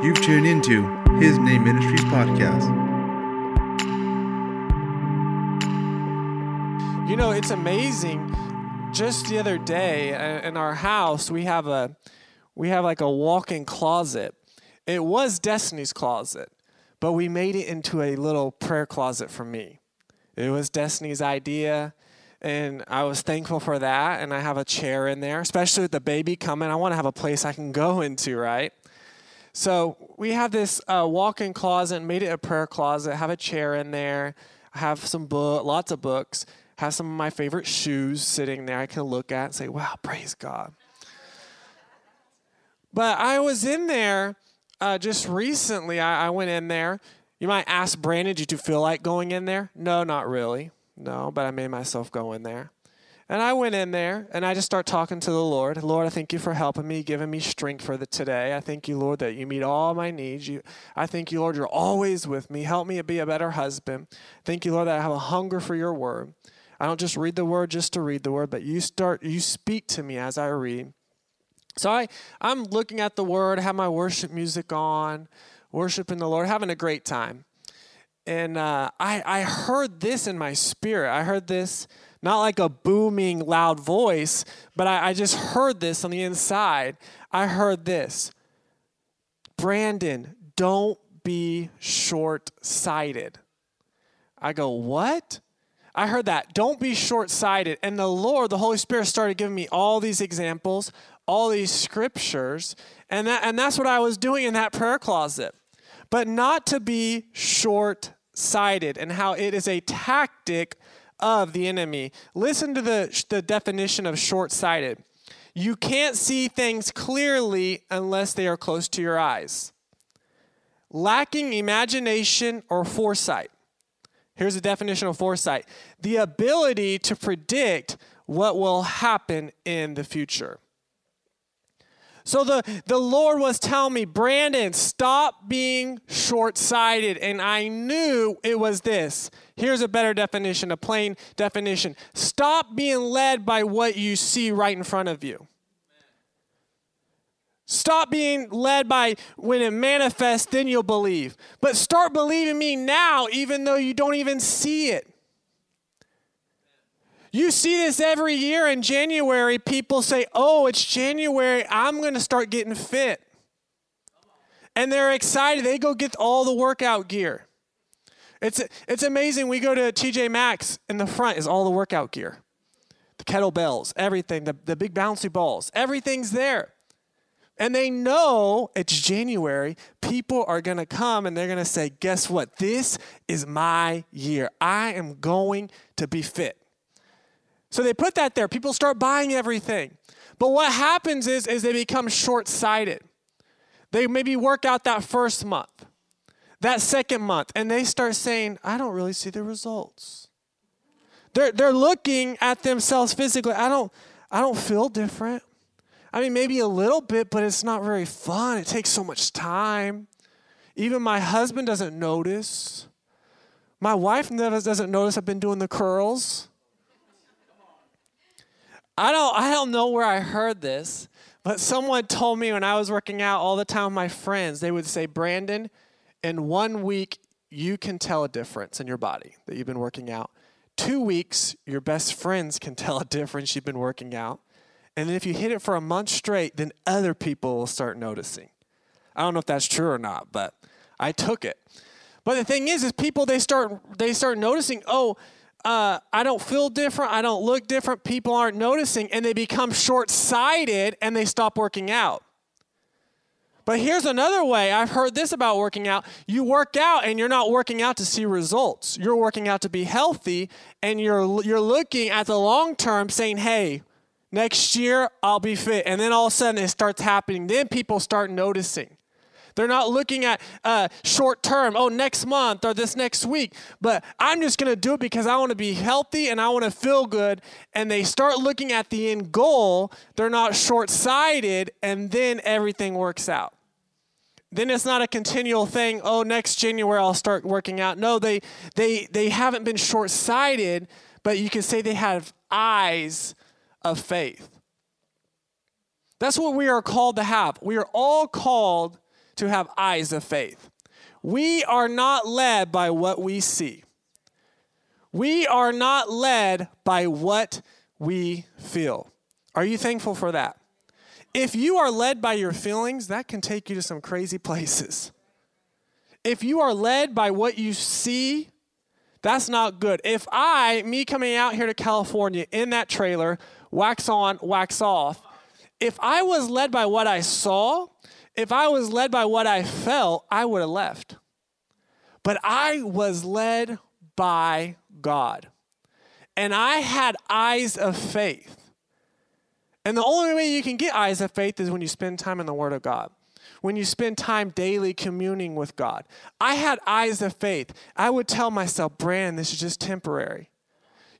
You've tuned into His Name Ministries podcast. You know, it's amazing. Just the other day uh, in our house, we have a we have like a walk-in closet. It was Destiny's closet, but we made it into a little prayer closet for me. It was Destiny's idea, and I was thankful for that. And I have a chair in there, especially with the baby coming. I want to have a place I can go into, right? So we have this uh, walk-in closet, made it a prayer closet. Have a chair in there. Have some book, lots of books. Have some of my favorite shoes sitting there. I can look at and say, "Wow, praise God." But I was in there uh, just recently. I, I went in there. You might ask Brandon, "Did you feel like going in there?" No, not really. No, but I made myself go in there. And I went in there and I just start talking to the Lord. Lord, I thank you for helping me, giving me strength for the today. I thank you, Lord, that you meet all my needs. You, I thank you, Lord, you're always with me. Help me be a better husband. Thank you, Lord, that I have a hunger for your word. I don't just read the word just to read the word, but you start you speak to me as I read. So I I'm looking at the word, have my worship music on, worshiping the Lord, having a great time. And uh, I I heard this in my spirit. I heard this not like a booming, loud voice, but I, I just heard this on the inside. I heard this Brandon, don't be short sighted. I go, what? I heard that. Don't be short sighted. And the Lord, the Holy Spirit, started giving me all these examples, all these scriptures. And, that, and that's what I was doing in that prayer closet. But not to be short sighted and how it is a tactic of the enemy. Listen to the, the definition of short sighted you can't see things clearly unless they are close to your eyes. Lacking imagination or foresight. Here's a definition of foresight the ability to predict what will happen in the future. So the, the Lord was telling me, Brandon, stop being short sighted. And I knew it was this. Here's a better definition, a plain definition. Stop being led by what you see right in front of you. Stop being led by when it manifests, then you'll believe. But start believing me now, even though you don't even see it. You see this every year in January. People say, Oh, it's January. I'm going to start getting fit. And they're excited. They go get all the workout gear. It's, it's amazing. We go to TJ Maxx, in the front is all the workout gear the kettlebells, everything, the, the big bouncy balls, everything's there. And they know it's January. People are going to come and they're going to say, Guess what? This is my year. I am going to be fit. So they put that there. People start buying everything. But what happens is, is they become short sighted. They maybe work out that first month, that second month, and they start saying, I don't really see the results. They're, they're looking at themselves physically. I don't, I don't feel different. I mean, maybe a little bit, but it's not very fun. It takes so much time. Even my husband doesn't notice. My wife never doesn't notice I've been doing the curls. I don't I don't know where I heard this, but someone told me when I was working out all the time my friends, they would say, "Brandon, in 1 week you can tell a difference in your body that you've been working out. 2 weeks your best friends can tell a difference you've been working out. And then if you hit it for a month straight, then other people will start noticing." I don't know if that's true or not, but I took it. But the thing is, is people they start they start noticing, oh, uh, I don't feel different. I don't look different. People aren't noticing, and they become short sighted and they stop working out. But here's another way I've heard this about working out. You work out and you're not working out to see results. You're working out to be healthy and you're you're looking at the long term saying, "Hey, next year I'll be fit." And then all of a sudden it starts happening. Then people start noticing. They're not looking at uh, short term, oh, next month or this next week, but I'm just going to do it because I want to be healthy and I want to feel good. And they start looking at the end goal. They're not short sighted, and then everything works out. Then it's not a continual thing, oh, next January I'll start working out. No, they, they, they haven't been short sighted, but you can say they have eyes of faith. That's what we are called to have. We are all called to have eyes of faith. We are not led by what we see. We are not led by what we feel. Are you thankful for that? If you are led by your feelings, that can take you to some crazy places. If you are led by what you see, that's not good. If I, me coming out here to California in that trailer, wax on, wax off, if I was led by what I saw, if I was led by what I felt, I would have left. But I was led by God. And I had eyes of faith. And the only way you can get eyes of faith is when you spend time in the Word of God, when you spend time daily communing with God. I had eyes of faith. I would tell myself, Brandon, this is just temporary.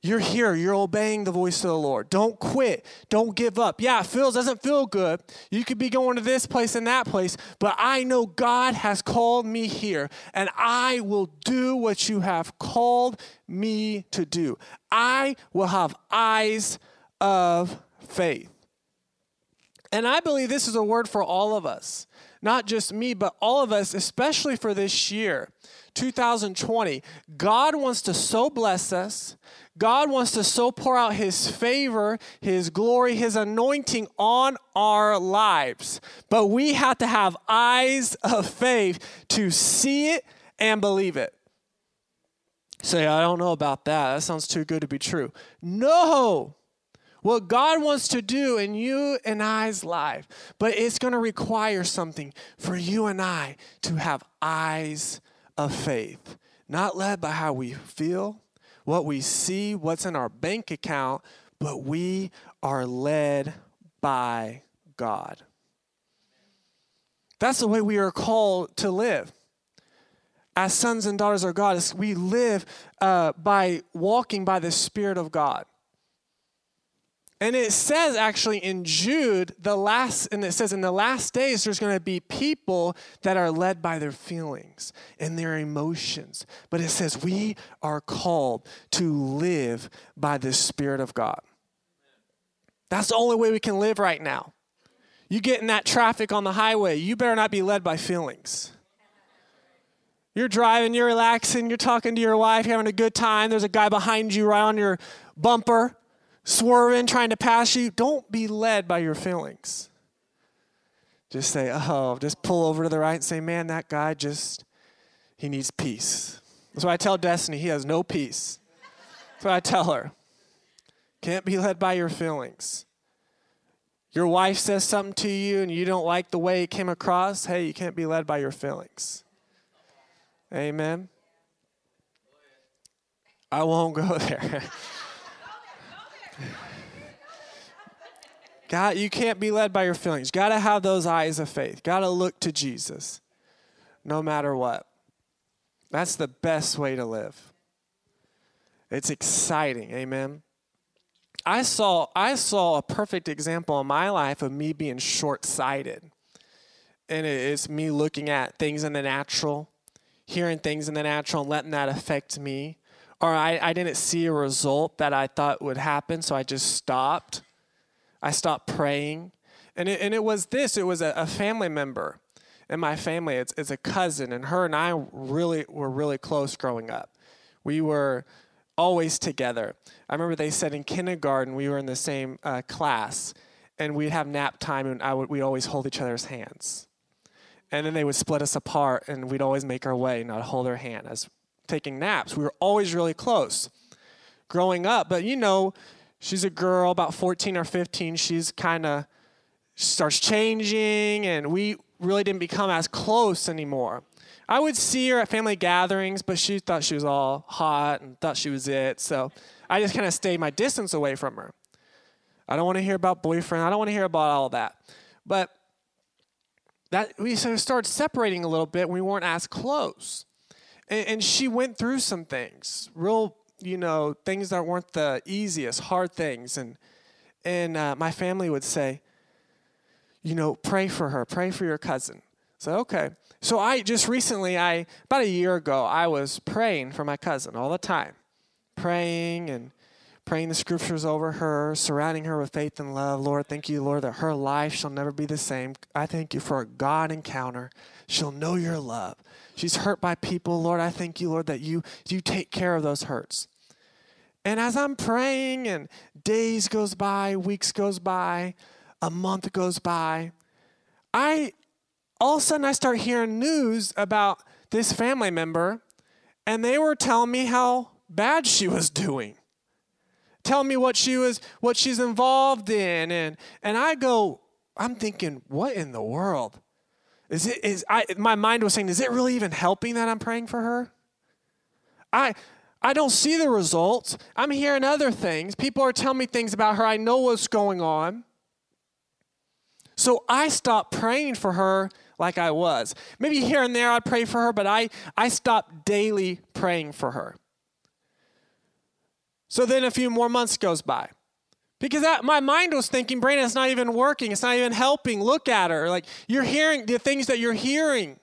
You're here. You're obeying the voice of the Lord. Don't quit. Don't give up. Yeah, it feels doesn't feel good. You could be going to this place and that place, but I know God has called me here, and I will do what you have called me to do. I will have eyes of faith. And I believe this is a word for all of us, not just me, but all of us, especially for this year, 2020. God wants to so bless us. God wants to so pour out His favor, His glory, His anointing on our lives. But we have to have eyes of faith to see it and believe it. Say, I don't know about that. That sounds too good to be true. No. What God wants to do in you and I's life, but it's going to require something for you and I to have eyes of faith, not led by how we feel, what we see, what's in our bank account, but we are led by God. That's the way we are called to live. As sons and daughters of God, we live uh, by walking by the Spirit of God. And it says actually in Jude, the last, and it says in the last days, there's going to be people that are led by their feelings and their emotions. But it says we are called to live by the Spirit of God. That's the only way we can live right now. You get in that traffic on the highway, you better not be led by feelings. You're driving, you're relaxing, you're talking to your wife, you're having a good time. There's a guy behind you right on your bumper swerving, trying to pass you, don't be led by your feelings. Just say, oh, just pull over to the right and say, man, that guy just, he needs peace. That's why I tell Destiny, he has no peace. That's what I tell her. Can't be led by your feelings. Your wife says something to you and you don't like the way it came across, hey, you can't be led by your feelings. Amen. I won't go there. God, you can't be led by your feelings. Got to have those eyes of faith. Got to look to Jesus no matter what. That's the best way to live. It's exciting. Amen. I saw I saw a perfect example in my life of me being short-sighted. And it's me looking at things in the natural, hearing things in the natural and letting that affect me or I, I didn't see a result that I thought would happen, so I just stopped. I stopped praying. And it, and it was this it was a, a family member in my family. It's, it's a cousin, and her and I really were really close growing up. We were always together. I remember they said in kindergarten we were in the same uh, class, and we'd have nap time, and I would, we'd always hold each other's hands. And then they would split us apart, and we'd always make our way, not hold her hand as taking naps. We were always really close growing up. But you know, she's a girl, about 14 or 15. She's kind of starts changing, and we really didn't become as close anymore. I would see her at family gatherings, but she thought she was all hot and thought she was it. So I just kind of stayed my distance away from her. I don't want to hear about boyfriend. I don't want to hear about all that. But that we sort of started separating a little bit. We weren't as close and, and she went through some things, real, you know, things that weren't the easiest, hard things. And and uh, my family would say, you know, pray for her, pray for your cousin. So okay. So I just recently, I about a year ago, I was praying for my cousin all the time, praying and praying the scriptures over her, surrounding her with faith and love. Lord, thank you, Lord, that her life shall never be the same. I thank you for a God encounter. She'll know your love. She's hurt by people. Lord, I thank you, Lord, that you, you take care of those hurts. And as I'm praying and days goes by, weeks goes by, a month goes by, I all of a sudden I start hearing news about this family member and they were telling me how bad she was doing. Telling me what she was what she's involved in and and I go I'm thinking what in the world? Is it is I my mind was saying is it really even helping that I'm praying for her? I I don't see the results. I'm hearing other things. People are telling me things about her. I know what's going on. So I stopped praying for her like I was. Maybe here and there I'd pray for her, but I, I stopped daily praying for her. So then a few more months goes by. Because that, my mind was thinking, Brandon, it's not even working. It's not even helping. Look at her. Like you're hearing the things that you're hearing.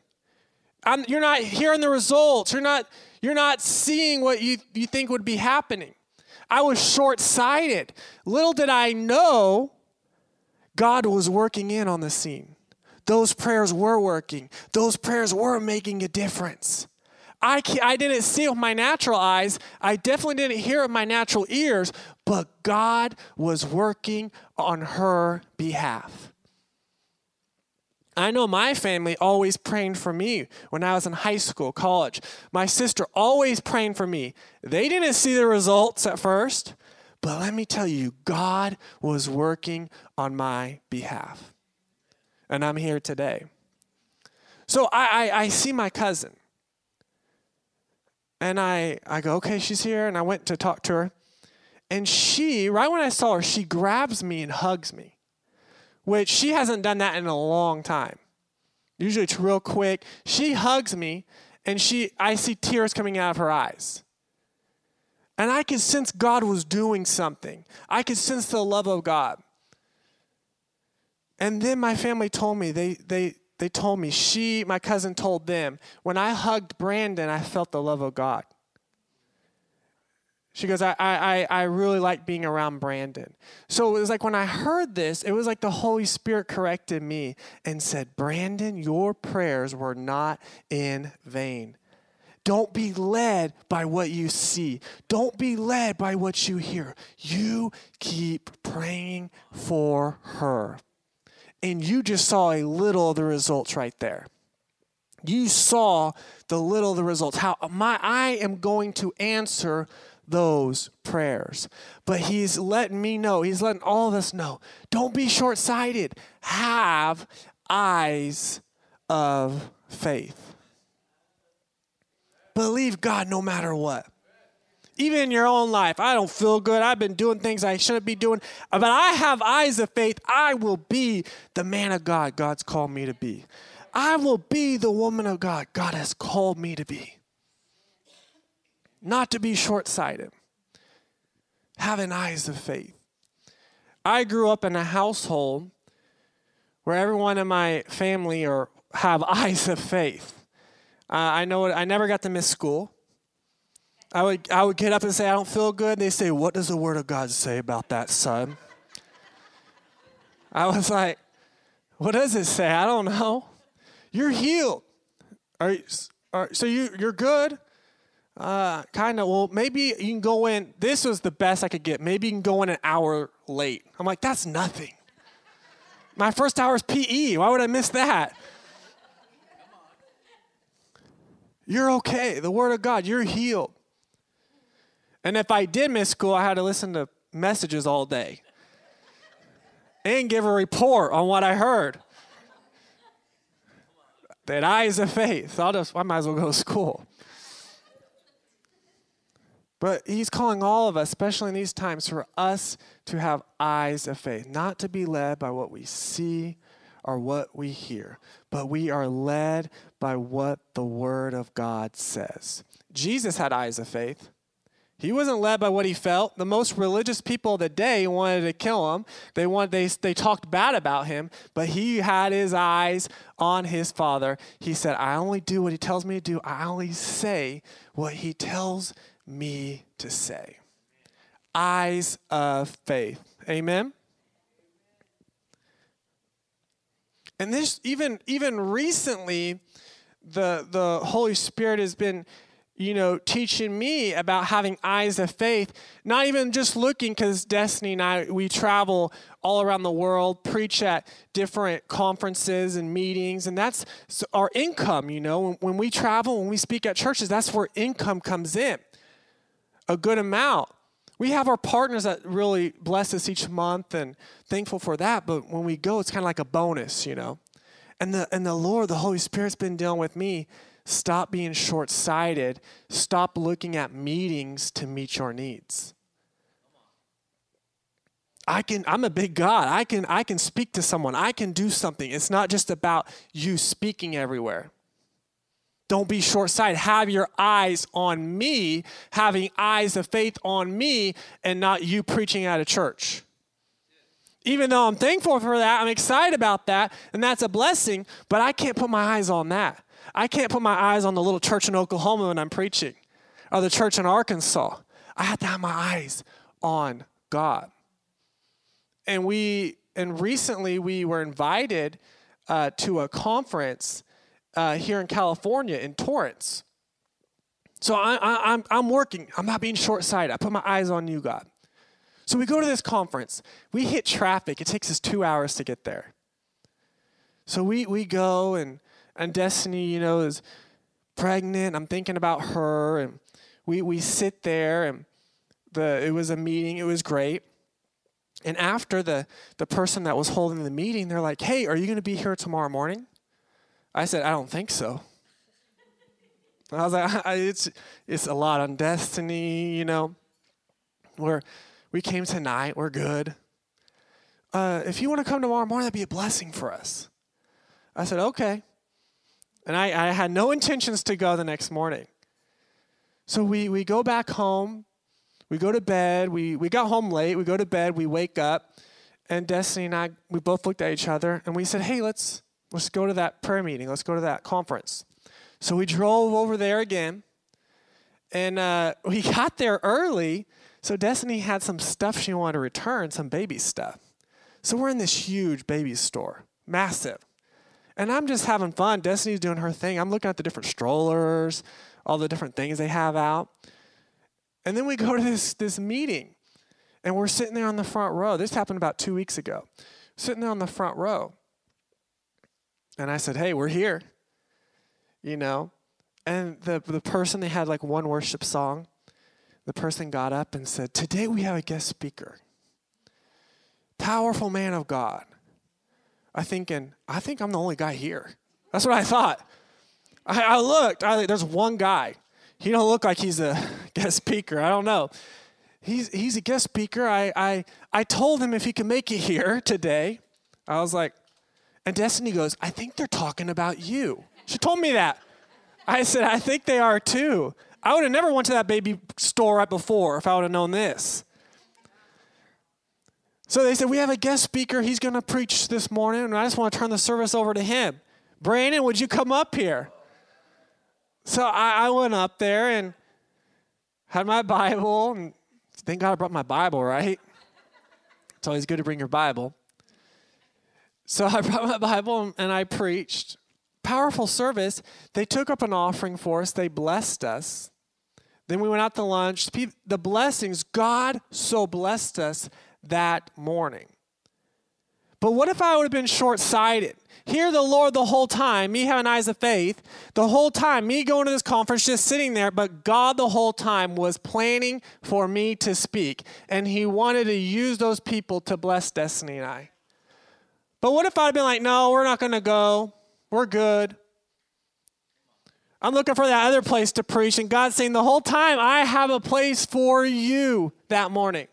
I'm, you're not hearing the results. You're not you're not seeing what you, you think would be happening. I was short sighted. Little did I know God was working in on the scene. Those prayers were working, those prayers were making a difference. I, I didn't see it with my natural eyes. I definitely didn't hear it with my natural ears, but God was working on her behalf. I know my family always praying for me when I was in high school, college. My sister always praying for me. They didn't see the results at first, but let me tell you, God was working on my behalf. And I'm here today. So I, I, I see my cousin. And I, I go, okay, she's here. And I went to talk to her. And she, right when I saw her, she grabs me and hugs me which she hasn't done that in a long time. Usually it's real quick. She hugs me and she I see tears coming out of her eyes. And I could sense God was doing something. I could sense the love of God. And then my family told me, they they they told me, she, my cousin told them, when I hugged Brandon, I felt the love of God. She goes, I, I, I really like being around Brandon. So it was like when I heard this, it was like the Holy Spirit corrected me and said, Brandon, your prayers were not in vain. Don't be led by what you see. Don't be led by what you hear. You keep praying for her. And you just saw a little of the results right there. You saw the little of the results. How my I am going to answer those prayers. But he's letting me know, he's letting all of us know don't be short sighted, have eyes of faith. Believe God no matter what. Even in your own life, I don't feel good. I've been doing things I shouldn't be doing, but I have eyes of faith. I will be the man of God God's called me to be. I will be the woman of God God has called me to be not to be short sighted, having eyes of faith. I grew up in a household where everyone in my family are, have eyes of faith. Uh, I know I never got to miss school. I would, I would get up and say, I don't feel good. They say, What does the Word of God say about that, son? I was like, What does it say? I don't know. You're healed. Are, you, are so you, you're good? Uh, kind of. Well, maybe you can go in. This was the best I could get. Maybe you can go in an hour late. I'm like, that's nothing. My first hour is PE. Why would I miss that? You're okay. The Word of God, you're healed. And if I did miss school, I had to listen to messages all day and give a report on what I heard. That eyes of faith. I'll just, I might as well go to school. But he's calling all of us, especially in these times, for us to have eyes of faith, not to be led by what we see or what we hear, but we are led by what the Word of God says. Jesus had eyes of faith. He wasn't led by what he felt. The most religious people of the day wanted to kill him. They wanted, they, they talked bad about him, but he had his eyes on his father. He said, I only do what he tells me to do. I only say what he tells me to say. eyes of faith. Amen. And this even even recently the the Holy Spirit has been you know, teaching me about having eyes of faith, not even just looking, because Destiny and I, we travel all around the world, preach at different conferences and meetings, and that's our income, you know. When we travel, when we speak at churches, that's where income comes in a good amount. We have our partners that really bless us each month and thankful for that, but when we go, it's kind of like a bonus, you know. And the, and the Lord, the Holy Spirit's been dealing with me Stop being short sighted. Stop looking at meetings to meet your needs. I can I'm a big God. I can I can speak to someone. I can do something. It's not just about you speaking everywhere. Don't be short sighted. Have your eyes on me, having eyes of faith on me, and not you preaching at a church. Even though I'm thankful for that, I'm excited about that, and that's a blessing, but I can't put my eyes on that. I can't put my eyes on the little church in Oklahoma when I'm preaching or the church in Arkansas. I have to have my eyes on God. And we, and recently we were invited uh, to a conference uh, here in California in Torrance. So I, I, I'm, I'm working. I'm not being short sighted. I put my eyes on you, God. So we go to this conference. We hit traffic. It takes us two hours to get there. So we, we go and and Destiny, you know, is pregnant. I'm thinking about her, and we we sit there, and the it was a meeting. It was great. And after the the person that was holding the meeting, they're like, "Hey, are you going to be here tomorrow morning?" I said, "I don't think so." I was like, "It's it's a lot on Destiny, you know. We're we came tonight. We're good. Uh, if you want to come tomorrow morning, that'd be a blessing for us." I said, "Okay." And I, I had no intentions to go the next morning. So we, we go back home. We go to bed. We, we got home late. We go to bed. We wake up. And Destiny and I, we both looked at each other and we said, hey, let's, let's go to that prayer meeting. Let's go to that conference. So we drove over there again. And uh, we got there early. So Destiny had some stuff she wanted to return, some baby stuff. So we're in this huge baby store, massive. And I'm just having fun. Destiny's doing her thing. I'm looking at the different strollers, all the different things they have out. And then we go to this, this meeting, and we're sitting there on the front row. This happened about two weeks ago. Sitting there on the front row. And I said, Hey, we're here. You know? And the, the person, they had like one worship song. The person got up and said, Today we have a guest speaker. Powerful man of God I thinking, I think I'm the only guy here. That's what I thought. I, I looked. I, there's one guy. He don't look like he's a guest speaker. I don't know. He's he's a guest speaker. I I I told him if he could make it here today. I was like, and Destiny goes, I think they're talking about you. She told me that. I said, I think they are too. I would have never went to that baby store right before if I would have known this. So they said, We have a guest speaker. He's going to preach this morning, and I just want to turn the service over to him. Brandon, would you come up here? So I, I went up there and had my Bible. And thank God I brought my Bible, right? It's always good to bring your Bible. So I brought my Bible and I preached. Powerful service. They took up an offering for us, they blessed us. Then we went out to lunch. The blessings, God so blessed us that morning. But what if I would have been short sighted? Hear the Lord the whole time, me having eyes of faith, the whole time, me going to this conference, just sitting there, but God the whole time was planning for me to speak. And He wanted to use those people to bless Destiny and I. But what if I'd been like, no, we're not going to go. We're good. I'm looking for that other place to preach. And God's saying the whole time, I have a place for you that morning.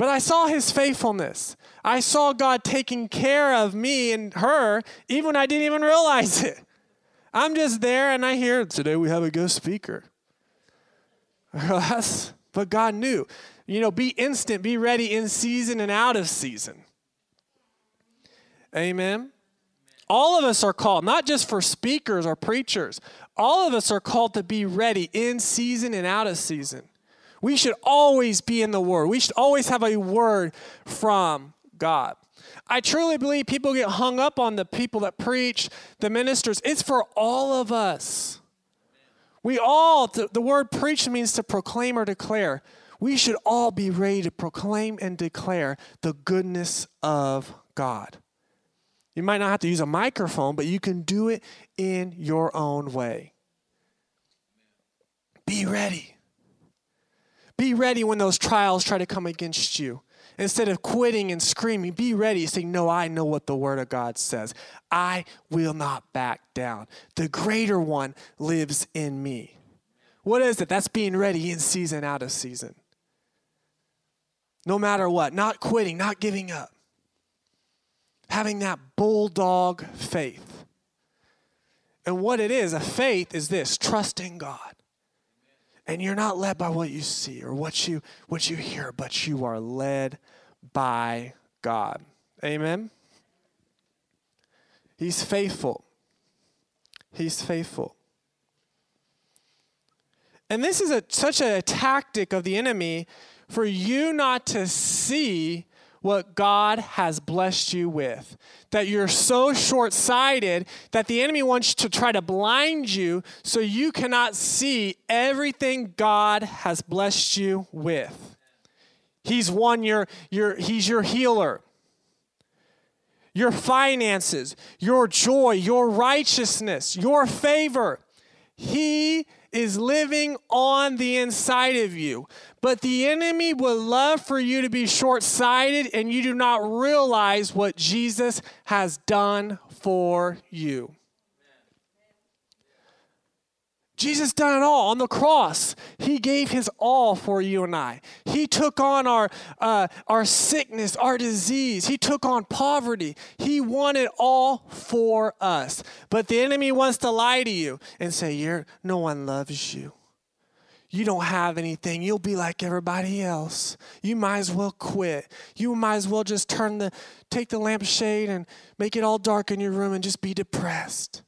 But I saw his faithfulness. I saw God taking care of me and her, even when I didn't even realize it. I'm just there and I hear, today we have a guest speaker. But God knew. You know, be instant, be ready in season and out of season. Amen. All of us are called, not just for speakers or preachers, all of us are called to be ready in season and out of season. We should always be in the Word. We should always have a word from God. I truly believe people get hung up on the people that preach, the ministers. It's for all of us. We all, the, the word preach means to proclaim or declare. We should all be ready to proclaim and declare the goodness of God. You might not have to use a microphone, but you can do it in your own way. Be ready. Be ready when those trials try to come against you. Instead of quitting and screaming, be ready. Say, No, I know what the Word of God says. I will not back down. The greater one lives in me. What is it? That's being ready in season, out of season. No matter what, not quitting, not giving up. Having that bulldog faith. And what it is, a faith is this trusting God and you're not led by what you see or what you what you hear but you are led by god. Amen? He's faithful. He's faithful. And this is a, such a tactic of the enemy for you not to see what God has blessed you with. That you're so short sighted that the enemy wants to try to blind you so you cannot see everything God has blessed you with. He's one your, your he's your healer. Your finances, your joy, your righteousness, your favor. He is living on the inside of you. But the enemy would love for you to be short sighted and you do not realize what Jesus has done for you. Jesus done it all on the cross. He gave his all for you and I. He took on our uh, our sickness, our disease. He took on poverty. He it all for us. But the enemy wants to lie to you and say, "You're no one loves you. You don't have anything. You'll be like everybody else. You might as well quit. You might as well just turn the take the lampshade and make it all dark in your room and just be depressed."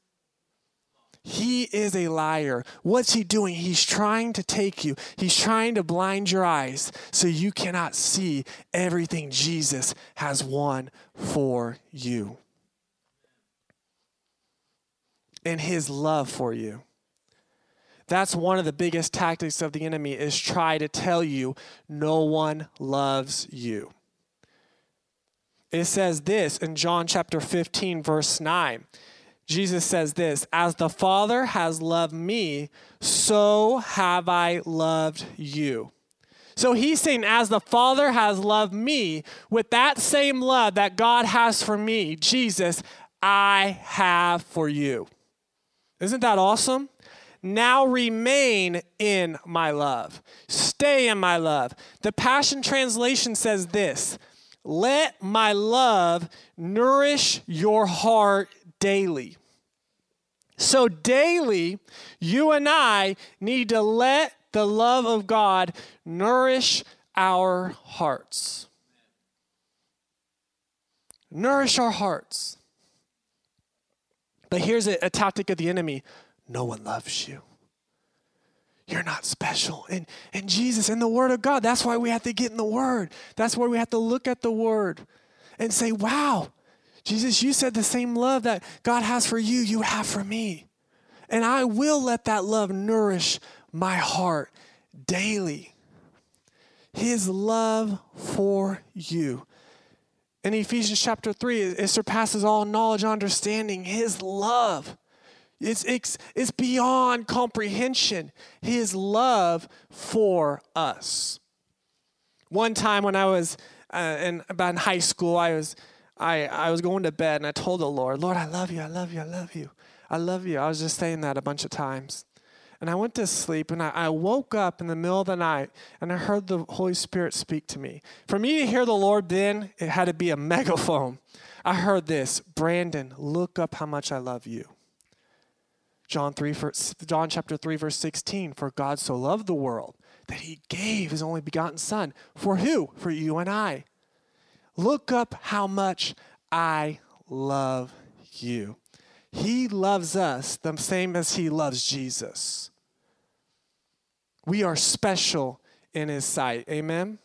He is a liar. What's he doing? He's trying to take you, he's trying to blind your eyes so you cannot see everything Jesus has won for you. And his love for you. That's one of the biggest tactics of the enemy is try to tell you no one loves you. It says this in John chapter 15 verse 9. Jesus says this As the Father has loved me, so have I loved you. So he's saying, As the Father has loved me, with that same love that God has for me, Jesus, I have for you. Isn't that awesome? Now remain in my love. Stay in my love. The Passion Translation says this Let my love nourish your heart daily. So, daily, you and I need to let the love of God nourish our hearts. Nourish our hearts. But here's a, a, tactic of the enemy no one loves you. You're not special. And, and Jesus and the Word of God, that's why we have to get in the Word. That's why we have to look at the Word and say, wow, Jesus, you said the same love that God has for you, you have for me. And I will let that love nourish my heart daily. His love for you. In Ephesians chapter 3, it surpasses all knowledge and understanding. His love. It's, it's, it's beyond comprehension. His love for us. One time when I was uh, in, about in high school, I was I, I was going to bed and I told the Lord, Lord, I love you, I love you, I love you. I love you. I was just saying that a bunch of times. And I went to sleep and I, I, woke up in the middle of the night and I heard the Holy Spirit speak to me. For me to hear the Lord then, it had to be a megaphone. I heard this Brandon, look up how much I love you. John, 3, John chapter 3, verse 16 For God so loved the world that he gave his only begotten Son. For who? For you and I. Look up how much I love you. He loves us the same as he loves Jesus. We are special in his sight. Amen?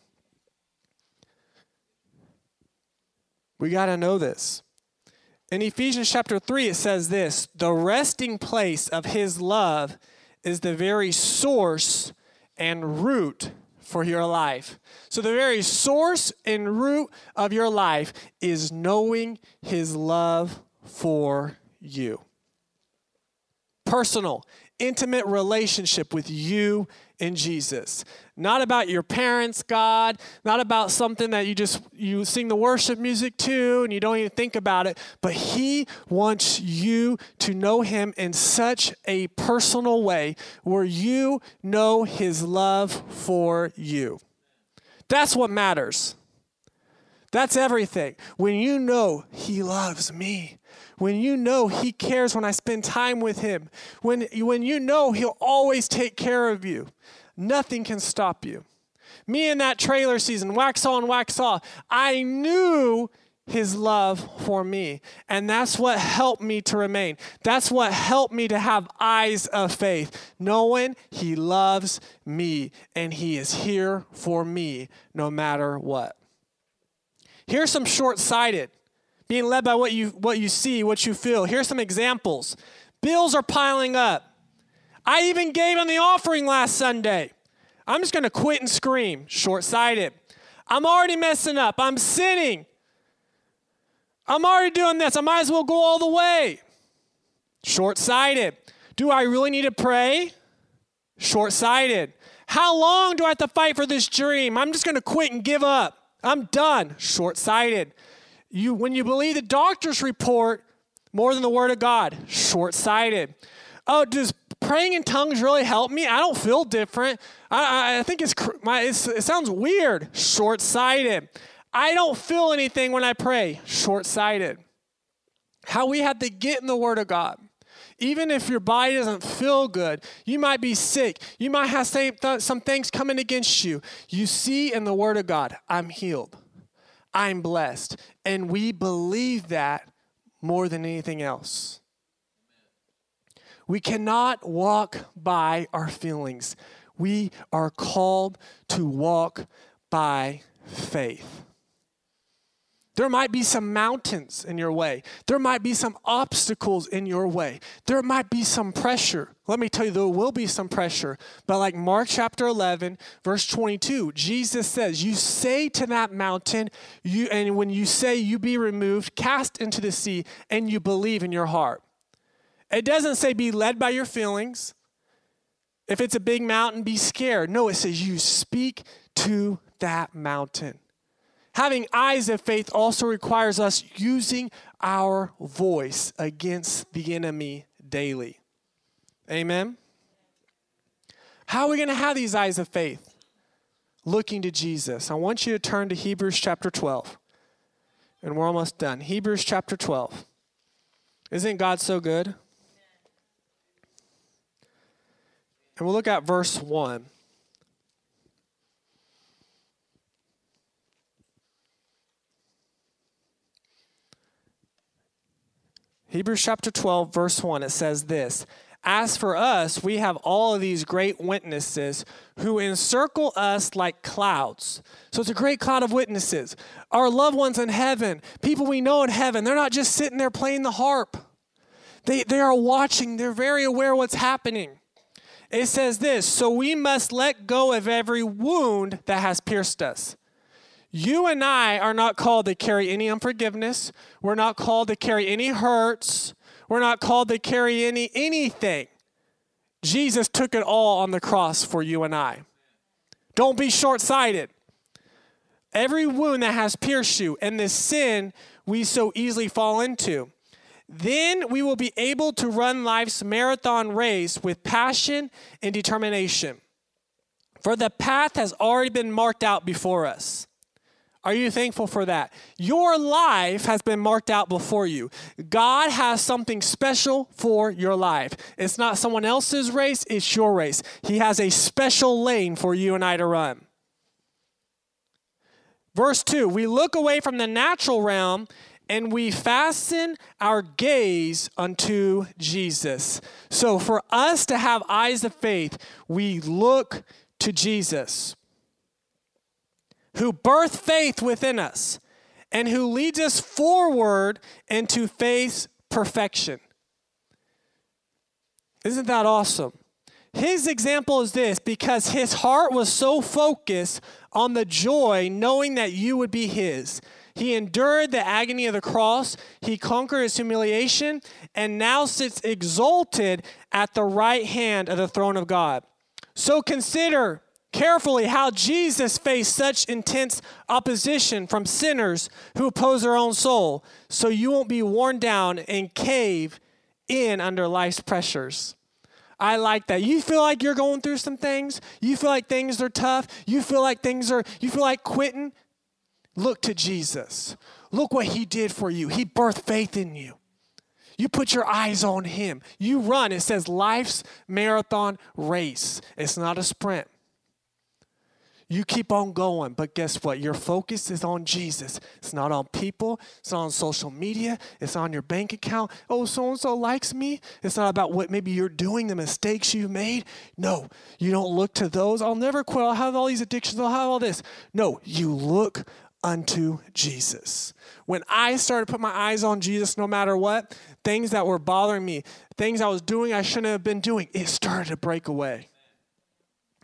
We got to know this. In Ephesians chapter 3, it says this the resting place of his love is the very source and root for your life. So, the very source and root of your life is knowing his love for you. Personal, intimate relationship with you in Jesus. Not about your parents, God, not about something that you just you sing the worship music to and you don't even think about it, but he wants you to know him in such a personal way where you know his love for you. That's what matters. That's everything. When you know he loves me, when you know He cares when I spend time with Him, when, when you know He'll always take care of you, nothing can stop you. Me in that trailer season, wax on, wax off, I knew his love for me. And that's what helped me to remain. That's what helped me to have eyes of faith, knowing he loves me and he is here for me no matter what. Here's some short sighted being led by what you, what you see, what you feel. Here's some examples bills are piling up. I even gave on the offering last Sunday. I'm just going to quit and scream. Short sighted. I'm already messing up. I'm sinning. I'm already doing this. I might as well go all the way. Short sighted. Do I really need to pray? Short sighted. How long do I have to fight for this dream? I'm just going to quit and give up. I'm done. Short sighted. You, when you believe the doctor's report more than the word of God, short sighted. Oh, does praying in tongues really help me? I don't feel different. I, I think it's, my, it's, it sounds weird. Short sighted. I don't feel anything when I pray. Short sighted. How we have to get in the Word of God. Even if your body doesn't feel good, you might be sick, you might have some things coming against you. You see in the Word of God, I'm healed. I'm blessed. And we believe that more than anything else. We cannot walk by our feelings. We are called to walk by faith. There might be some mountains in your way. There might be some obstacles in your way. There might be some pressure. Let me tell you, there will be some pressure. But like Mark chapter 11, verse 22, Jesus says, You say to that mountain, you, and when you say you be removed, cast into the sea, and you believe in your heart. It doesn't say be led by your feelings. If it's a big mountain, be scared. No, it says you speak to that mountain. Having eyes of faith also requires us using our voice against the enemy daily. Amen. How are we going to have these eyes of faith? Looking to Jesus. I want you to turn to Hebrews chapter 12. And we're almost done. Hebrews chapter 12. Isn't God so good? And we'll look at verse 1. Hebrews chapter 12, verse 1, it says this As for us, we have all of these great witnesses who encircle us like clouds. So it's a great cloud of witnesses. Our loved ones in heaven, people we know in heaven, they're not just sitting there playing the harp. They, they are watching, they're very aware what's happening. It says this So we must let go of every wound that has pierced us you and I are not called to carry any unforgiveness. We're not called to carry any hurts. We're not called to carry any anything. Jesus took it all on the cross for you and I. Don't be short sighted. Every wound that has pierced you and the sin we so easily fall into. Then we will be able to run life's marathon race with passion and determination. For the path has already been marked out before us. Are you thankful for that? Your life has been marked out before you. God has something special for your life. It's not someone else's race, it's your race. He has a special lane for you and I to run. Verse 2 We look away from the natural realm and we fasten our gaze unto Jesus. So, for us to have eyes of faith, we look to Jesus. Who birth faith within us and who leads us forward into faith's perfection. Isn't that awesome? His example is this because his heart was so focused on the joy knowing that you would be his. He endured the agony of the cross, he conquered his humiliation, and now sits exalted at the right hand of the throne of God. So consider carefully how Jesus faced such intense opposition from sinners who oppose their own soul, so you won't be worn down and cave in under life's pressures. I like that. You feel like you're going through some things. You feel like things are tough. You feel like things are, you feel like quitting. Look to Jesus. Look what he did for you. He birthed faith in you. You put your eyes on him. You run. It says life's marathon race. It's not a sprint. You keep on going, but guess what? Your focus is on Jesus. It's not on people. It's not on social media. It's on your bank account. Oh, so and so likes me. It's not about what maybe you're doing, the mistakes you've made. No, you don't look to those. I'll never quit. I'll have all these addictions. I'll have all this. No, you look unto Jesus. When I started to put my eyes on Jesus, no matter what, things that were bothering me, things I was doing I shouldn't have been doing, it started to break away.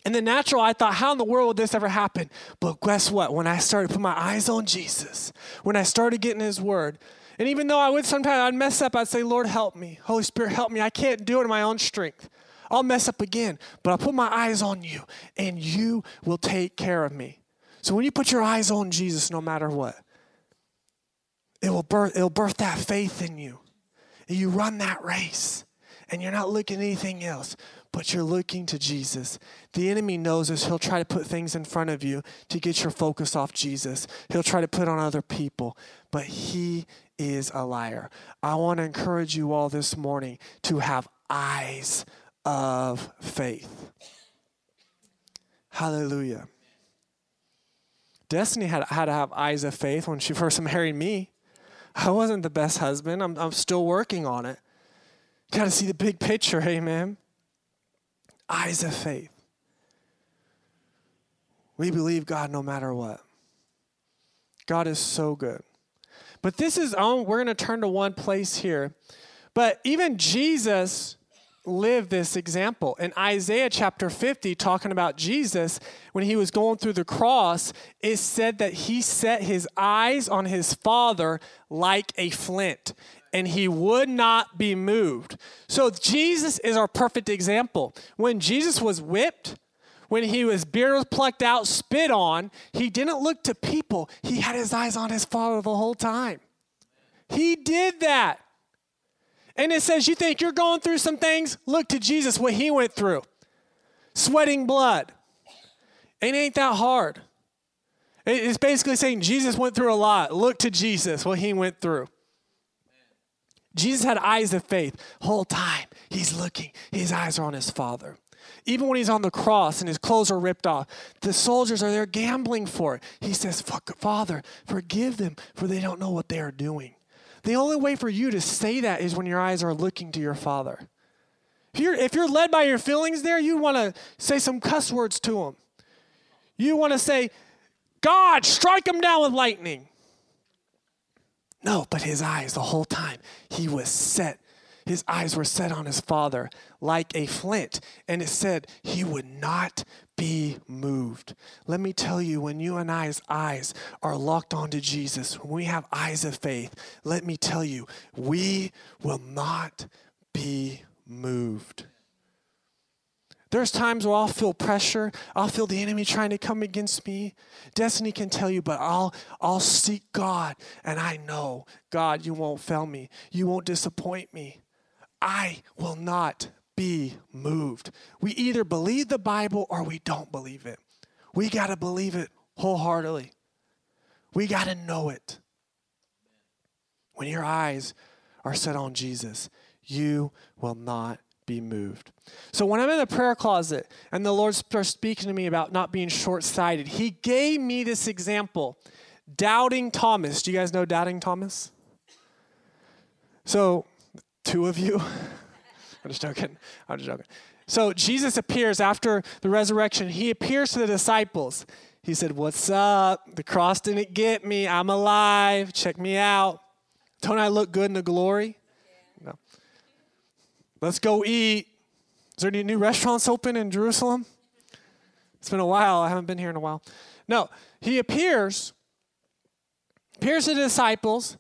In the natural, I thought, how in the world would this ever happen? But guess what? When I started to put my eyes on Jesus, when I started getting His Word, and even though I would sometimes I'd mess up, I'd say, Lord, help me. Holy Spirit, help me. I can't do it in my own strength. I'll mess up again, but I'll put my eyes on you, and you will take care of me. So when you put your eyes on Jesus, no matter what, it will birth, it'll birth that faith in you. And you run that race, and you're not looking at anything else but you're looking to Jesus. The enemy knows this. He'll try to put things in front of you to get your focus off Jesus. He'll try to put on other people, but he is a liar. I want to encourage you all this morning to have eyes of faith. Hallelujah. Destiny had, had to have eyes of faith when she first married me. I wasn't the best husband. I'm, I'm still working on it. Got to see the big picture, amen eyes of faith. We believe God no matter what. God is so good. But this is on, we're going to turn to one place here. But even Jesus lived this example. In Isaiah chapter 50, talking about Jesus, when he was going through the cross, it said that he set his eyes on his Father like a flint and he would not be moved. So Jesus is our perfect example. When Jesus was whipped, when he was beard was plucked out, spit on, he didn't look to people. He had his eyes on his father the whole time. He did that. And it says, You think you're going through some things? Look to Jesus, what he went through. Sweating blood. It ain't that hard. It's basically saying Jesus went through a lot. Look to Jesus, what he went through. Jesus had eyes of faith. Whole time he's looking. His eyes are on his father. Even when he's on the cross and his clothes are ripped off, the soldiers are there gambling for it. He says, Father, forgive them, for they don't know what they are doing. The only way for you to say that is when your eyes are looking to your Father. If you're, if you're led by your feelings there, you want to say some cuss words to him. You want to say, God, strike him down with lightning. No, but his eyes, the whole time, he was set. His eyes were set on his father like a flint. And it said he would not be moved. Let me tell you, when you and I's eyes are locked onto Jesus, when we have eyes of faith, let me tell you, we will not be moved. There's times where I'll feel pressure. I'll feel the enemy trying to come against me. Destiny can tell you, but I'll I'll seek God and I know, God, you won't fail me. You won't disappoint me. I will not be moved. We either believe the Bible or we don't believe it. We got to believe it wholeheartedly. We got to know it. When your eyes are set on Jesus, you will not be moved. So when I'm in the prayer closet and the Lord starts speaking to me about not being short sighted, He gave me this example Doubting Thomas. Do you guys know Doubting Thomas? So, two of you. I'm just joking. I'm just joking. So, Jesus appears after the resurrection. He appears to the disciples. He said, What's up? The cross didn't get me. I'm alive. Check me out. Don't I look good in the glory? Let's go eat. Is there any new restaurants open in Jerusalem? It's been a while. I haven't been here in a while. No, he appears, appears to the disciples.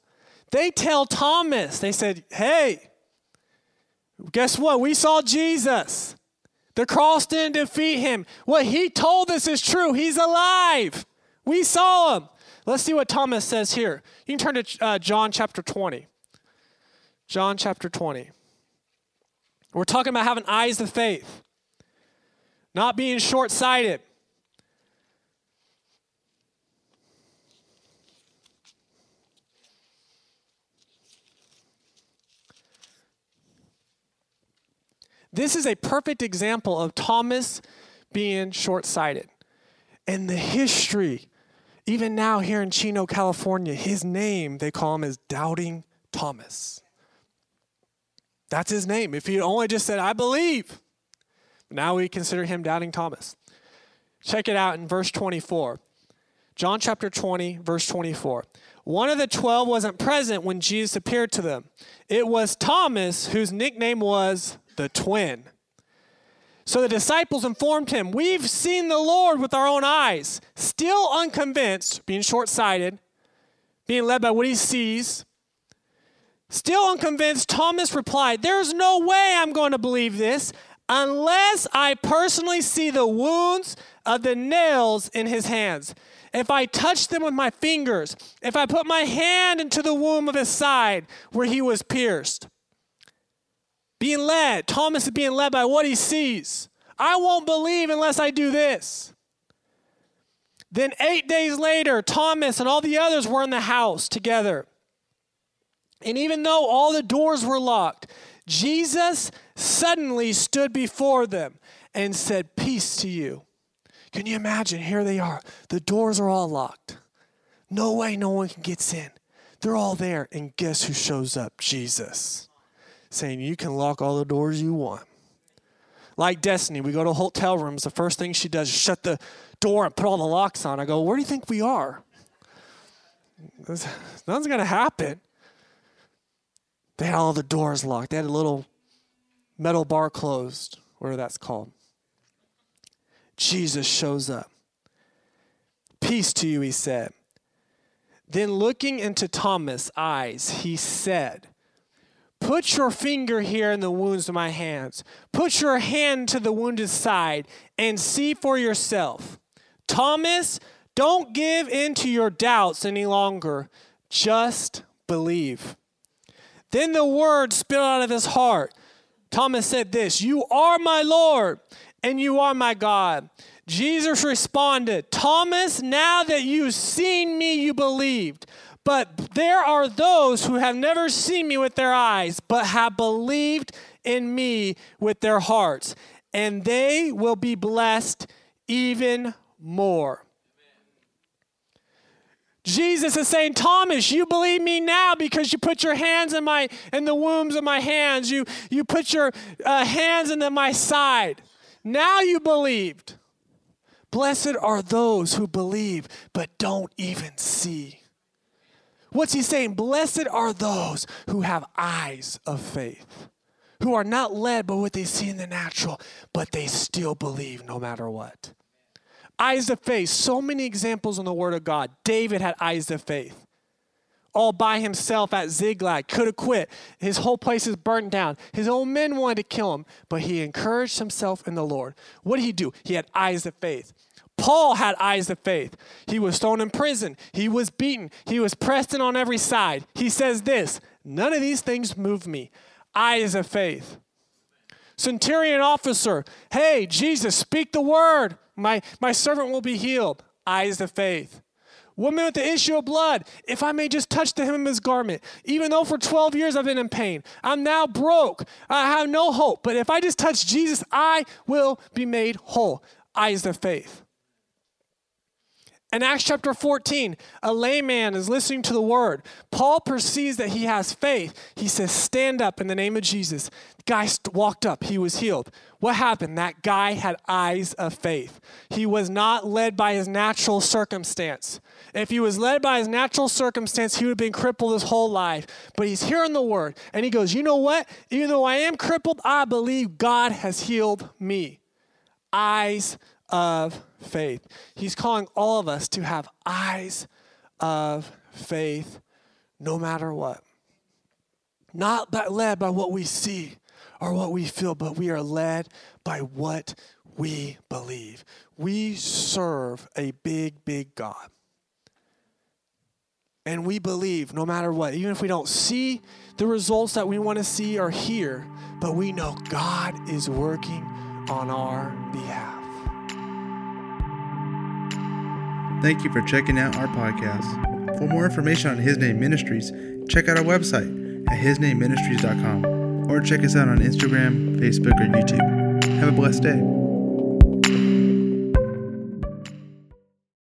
They tell Thomas, they said, Hey, guess what? We saw Jesus. The cross didn't defeat him. What he told us is true. He's alive. We saw him. Let's see what Thomas says here. You can turn to uh, John chapter 20. John chapter 20. We're talking about having eyes of faith, not being short sighted. This is a perfect example of Thomas being short sighted. And the history, even now here in Chino, California, his name, they call him as Doubting Thomas. That's his name. If he only just said, I believe, now we consider him Doubting Thomas. Check it out in verse 24. John chapter 20, verse 24. One of the twelve wasn't present when Jesus appeared to them. It was Thomas, whose nickname was the twin. So the disciples informed him, We've seen the Lord with our own eyes. Still unconvinced, being short sighted, being led by what he sees. Still unconvinced, Thomas replied, There's no way I'm going to believe this unless I personally see the wounds of the nails in his hands. If I touch them with my fingers, if I put my hand into the wound of his side where he was pierced, being led. Thomas is being led by what he sees. I won't believe unless I do this. Then, eight days later, Thomas and all the others were in the house together. And even though all the doors were locked, Jesus suddenly stood before them and said, Peace to you. Can you imagine? Here they are. The doors are all locked. No way no one can get in. They're all there. And guess who shows up? Jesus saying you can lock all the doors you want. Like Destiny, we go to hotel rooms. The first thing she does is shut the door and put all the locks on. I go, Where do you think we are? Nothing's going to happen. They had all the doors locked. They had a little metal bar closed, whatever that's called. Jesus shows up. Peace to you, he said. Then looking into Thomas' eyes, he said, Put your finger here in the wounds of my hands. Put your hand to the wounded side and see for yourself. Thomas, don't give in to your doubts any longer. Just believe. Then the word spilled out of his heart. Thomas said this You are my Lord and you are my God. Jesus responded, Thomas, now that you've seen me, you believed. But there are those who have never seen me with their eyes, but have believed in me with their hearts, and they will be blessed even more. Jesus is saying, Thomas, you believe me now because you put your hands in my in the wombs of my hands. You you put your uh, hands into my side. Now you believed. Blessed are those who believe but don't even see. What's he saying? Blessed are those who have eyes of faith, who are not led by what they see in the natural, but they still believe no matter what. Eyes of faith, so many examples in the Word of God. David had eyes of faith. All by himself at Ziklag, could have quit. His whole place is burnt down. His own men wanted to kill him, but he encouraged himself in the Lord. What did he do? He had eyes of faith. Paul had eyes of faith. He was thrown in prison. He was beaten. He was pressed in on every side. He says this None of these things move me. Eyes of faith. Centurion officer, hey, Jesus, speak the word. My, my servant will be healed. Eyes of faith. Woman with the issue of blood, if I may just touch the hem of his garment, even though for 12 years I've been in pain, I'm now broke, I have no hope, but if I just touch Jesus, I will be made whole. Eyes of faith. In Acts chapter 14, a layman is listening to the word. Paul perceives that he has faith. He says, Stand up in the name of Jesus. The guy walked up, he was healed. What happened? That guy had eyes of faith. He was not led by his natural circumstance. If he was led by his natural circumstance, he would have been crippled his whole life. But he's hearing the word, and he goes, You know what? Even though I am crippled, I believe God has healed me. Eyes of faith. He's calling all of us to have eyes of faith no matter what. Not led by what we see or what we feel, but we are led by what we believe. We serve a big, big God. And we believe no matter what, even if we don't see the results that we want to see or hear, but we know God is working on our behalf. Thank you for checking out our podcast. For more information on His Name Ministries, check out our website at hisnameministries.com or check us out on Instagram, Facebook, or YouTube. Have a blessed day.